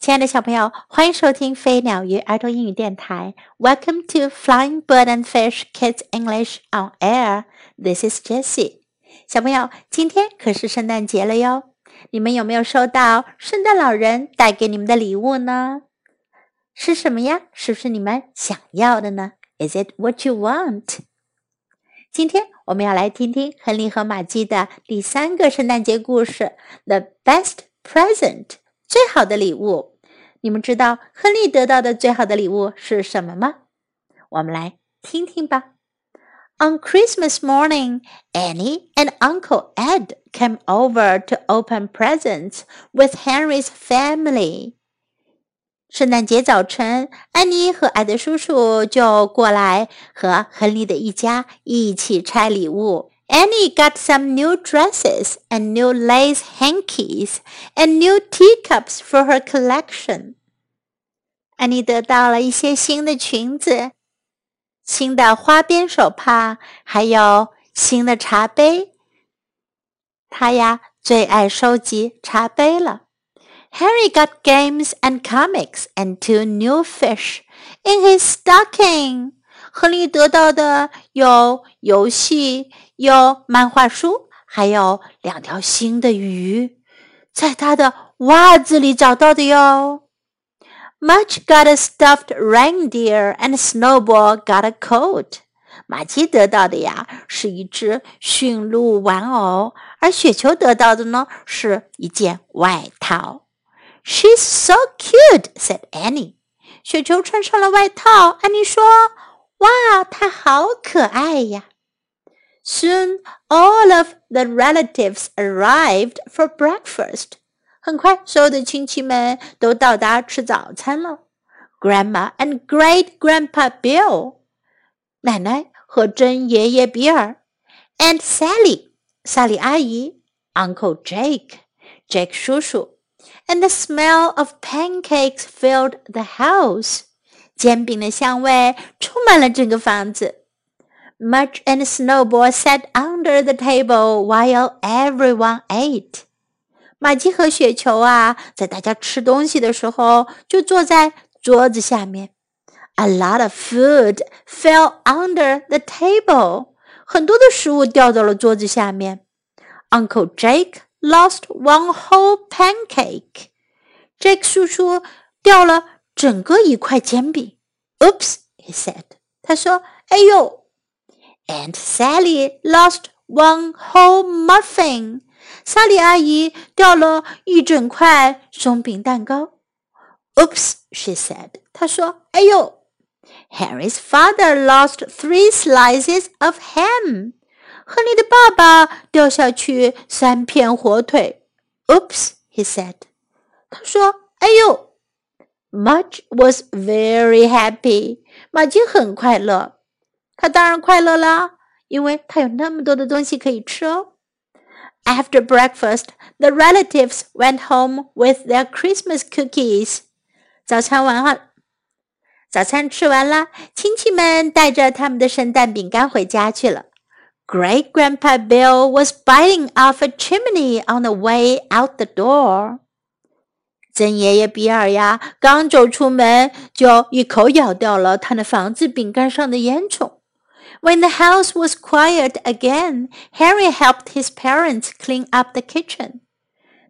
亲爱的小朋友，欢迎收听飞鸟鱼儿童英语电台。Welcome to Flying Bird and Fish Kids English on Air. This is Jessie. 小朋友，今天可是圣诞节了哟！你们有没有收到圣诞老人带给你们的礼物呢？是什么呀？是不是你们想要的呢？Is it what you want？今天我们要来听听亨利和玛姬的第三个圣诞节故事：The Best Present，最好的礼物。你们知道亨利得到的最好的礼物是什么吗？我们来听听吧。On Christmas morning, Annie and Uncle Ed came over to open presents with Henry's family. 圣诞节早晨，安妮和艾德叔叔就过来和亨利的一家一起拆礼物。Annie got some new dresses and new lace hankies and new teacups for her collection. 安妮得到了一些新的裙子、新的花边手帕，还有新的茶杯。她呀最爱收集茶杯了。Henry got games and comics and two new fish in his stocking. 亨利得到的有游戏、有漫画书，还有两条新的鱼，在他的袜子里找到的哟。Much got a stuffed reindeer and Snowball got a coat. 玛姬得到的呀是一只驯鹿玩偶，而雪球得到的呢是一件外套。She's so cute," said Annie. 雪球穿上了外套，安妮说。哇，它好可爱呀！Soon all of the relatives arrived for breakfast. 很快，所有的亲戚们都到达吃早餐了。Grandma and Great Grandpa Bill，奶奶和真爷爷比尔，and Sally，萨莉阿姨，Uncle Jake，Jake 叔叔，and the smell of pancakes filled the house。 煎饼的香味充满了整个房子。Mudge and Snowball sat under the table while everyone ate。玛姬和雪球啊，在大家吃东西的时候，就坐在桌子下面。A lot of food fell under the table。很多的食物掉到了桌子下面。Uncle Jake lost one whole pancake。Jake 叔叔掉了 整个一块煎饼。Oops, he said. 他说：“哎呦。” Aunt Sally lost one whole muffin. 萨莉阿姨掉了一整块松饼蛋糕。Oops, she said. 她说：“哎呦。” Harry's father lost three slices of ham. 亨利的爸爸掉下去三片火腿。Oops, he said. 他说：“哎呦。” Mudge was very happy. 马吉很快乐。他当然快乐啦，因为他有那么多的东西可以吃哦。After breakfast, the relatives went home with their Christmas cookies. 早餐完了，早餐吃完了，亲戚们带着他们的圣诞饼干回家去了。Great Grandpa Bill was biting off a chimney on the way out the door. 曾爷爷比尔呀，刚走出门就一口咬掉了他的房子饼干上的烟囱。When the house was quiet again, Harry helped his parents clean up the kitchen.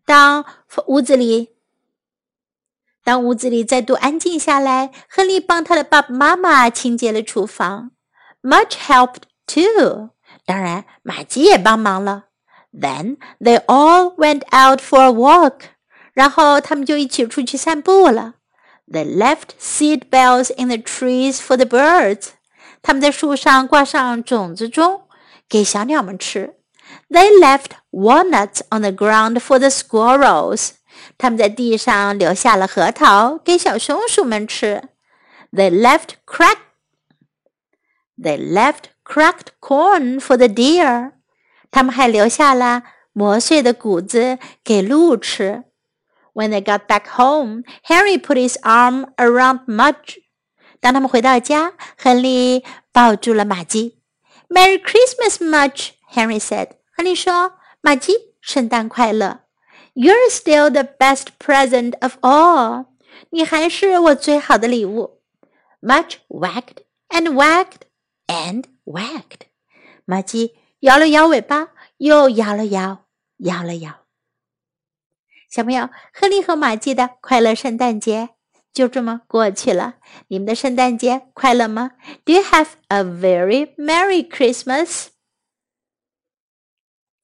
当屋子里，当屋子里再度安静下来，亨利帮他的爸爸妈妈清洁了厨房。Much helped too. 当然，玛吉也帮忙了。Then they all went out for a walk. 然后他们就一起出去散步了。They left seed bells in the trees for the birds。他们在树上挂上种子钟，给小鸟们吃。They left walnuts on the ground for the squirrels。他们在地上留下了核桃，给小松鼠们吃。They left crack。They left cracked corn for the deer。他们还留下了磨碎的谷子给鹿吃。 when they got back home, Henry put his arm around Mudge. 当他们回到家，亨利抱住了玛姬。"Merry Christmas, Mudge," Henry said. 亨利说：“玛姬，圣诞快乐。You're still the best present of all. 你还是我最好的礼物。”Mudge wagged and wagged and wagged. 玛姬摇了摇尾巴，又摇了摇，摇了摇。小朋友，亨利和玛姬的快乐圣诞节就这么过去了。你们的圣诞节快乐吗？Do you have a very merry Christmas？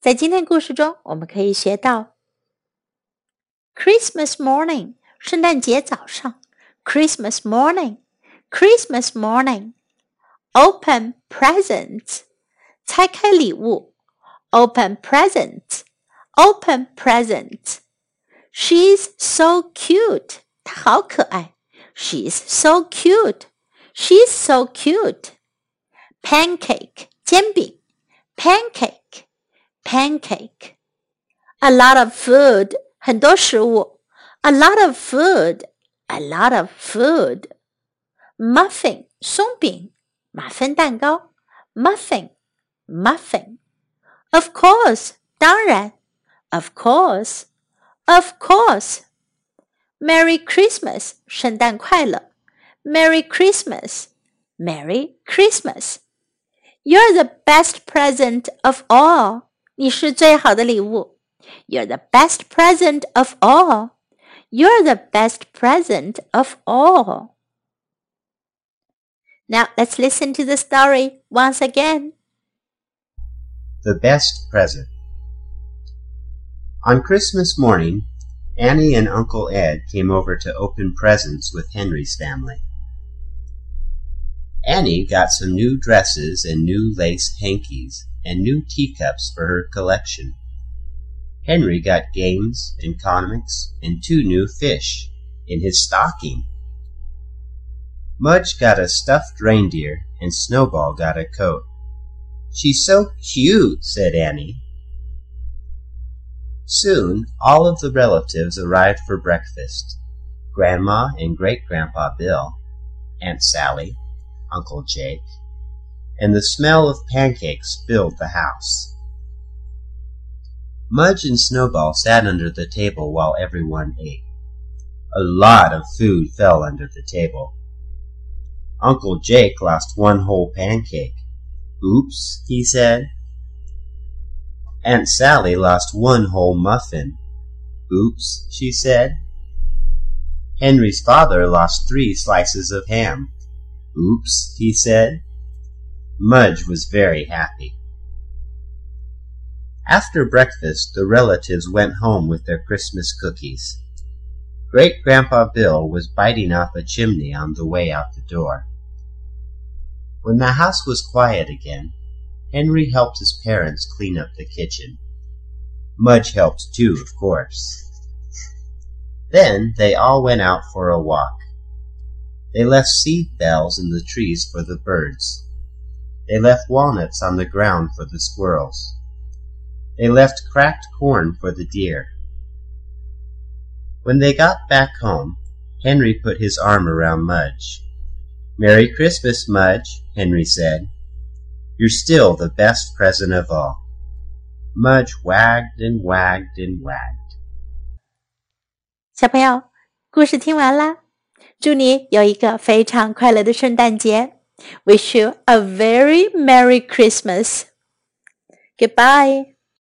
在今天故事中，我们可以学到 Christmas morning，圣诞节早上；Christmas morning，Christmas morning；open presents，拆开礼物；open presents，open presents。She's so cute. 她好可爱。She's so cute. She's so cute. Pancake 煎饼，pancake pancake. A lot of food 很多食物。A lot of food. A lot of food. Muffin 松饼，马芬蛋糕。Muffin muffin. Of course 当然。Of course. Of course. Merry Christmas，圣诞快乐。Merry Christmas, Merry Christmas. You're the best present of all. 你是最好的礼物。You're the best present of all. You're the best present of all. Now let's listen to the story once again. The best present. On Christmas morning, Annie and Uncle Ed came over to open presents with Henry's family. Annie got some new dresses and new lace hankies and new teacups for her collection. Henry got games and comics and two new fish in his stocking. Mudge got a stuffed reindeer and Snowball got a coat. She's so cute, said Annie. Soon all of the relatives arrived for breakfast. Grandma and Great Grandpa Bill, Aunt Sally, Uncle Jake, and the smell of pancakes filled the house. Mudge and Snowball sat under the table while everyone ate. A lot of food fell under the table. Uncle Jake lost one whole pancake. Oops, he said. Aunt Sally lost one whole muffin. Oops, she said. Henry's father lost three slices of ham. Oops, he said. Mudge was very happy. After breakfast, the relatives went home with their Christmas cookies. Great Grandpa Bill was biting off a chimney on the way out the door. When the house was quiet again, Henry helped his parents clean up the kitchen. Mudge helped too, of course. Then they all went out for a walk. They left seed bells in the trees for the birds. They left walnuts on the ground for the squirrels. They left cracked corn for the deer. When they got back home, Henry put his arm around Mudge. Merry Christmas, Mudge, Henry said. You're still the best present of all. Mudge wagged and wagged and wagged. 小朋友，故事听完啦，祝你有一个非常快乐的圣诞节。Wish you a very Merry Christmas. Goodbye.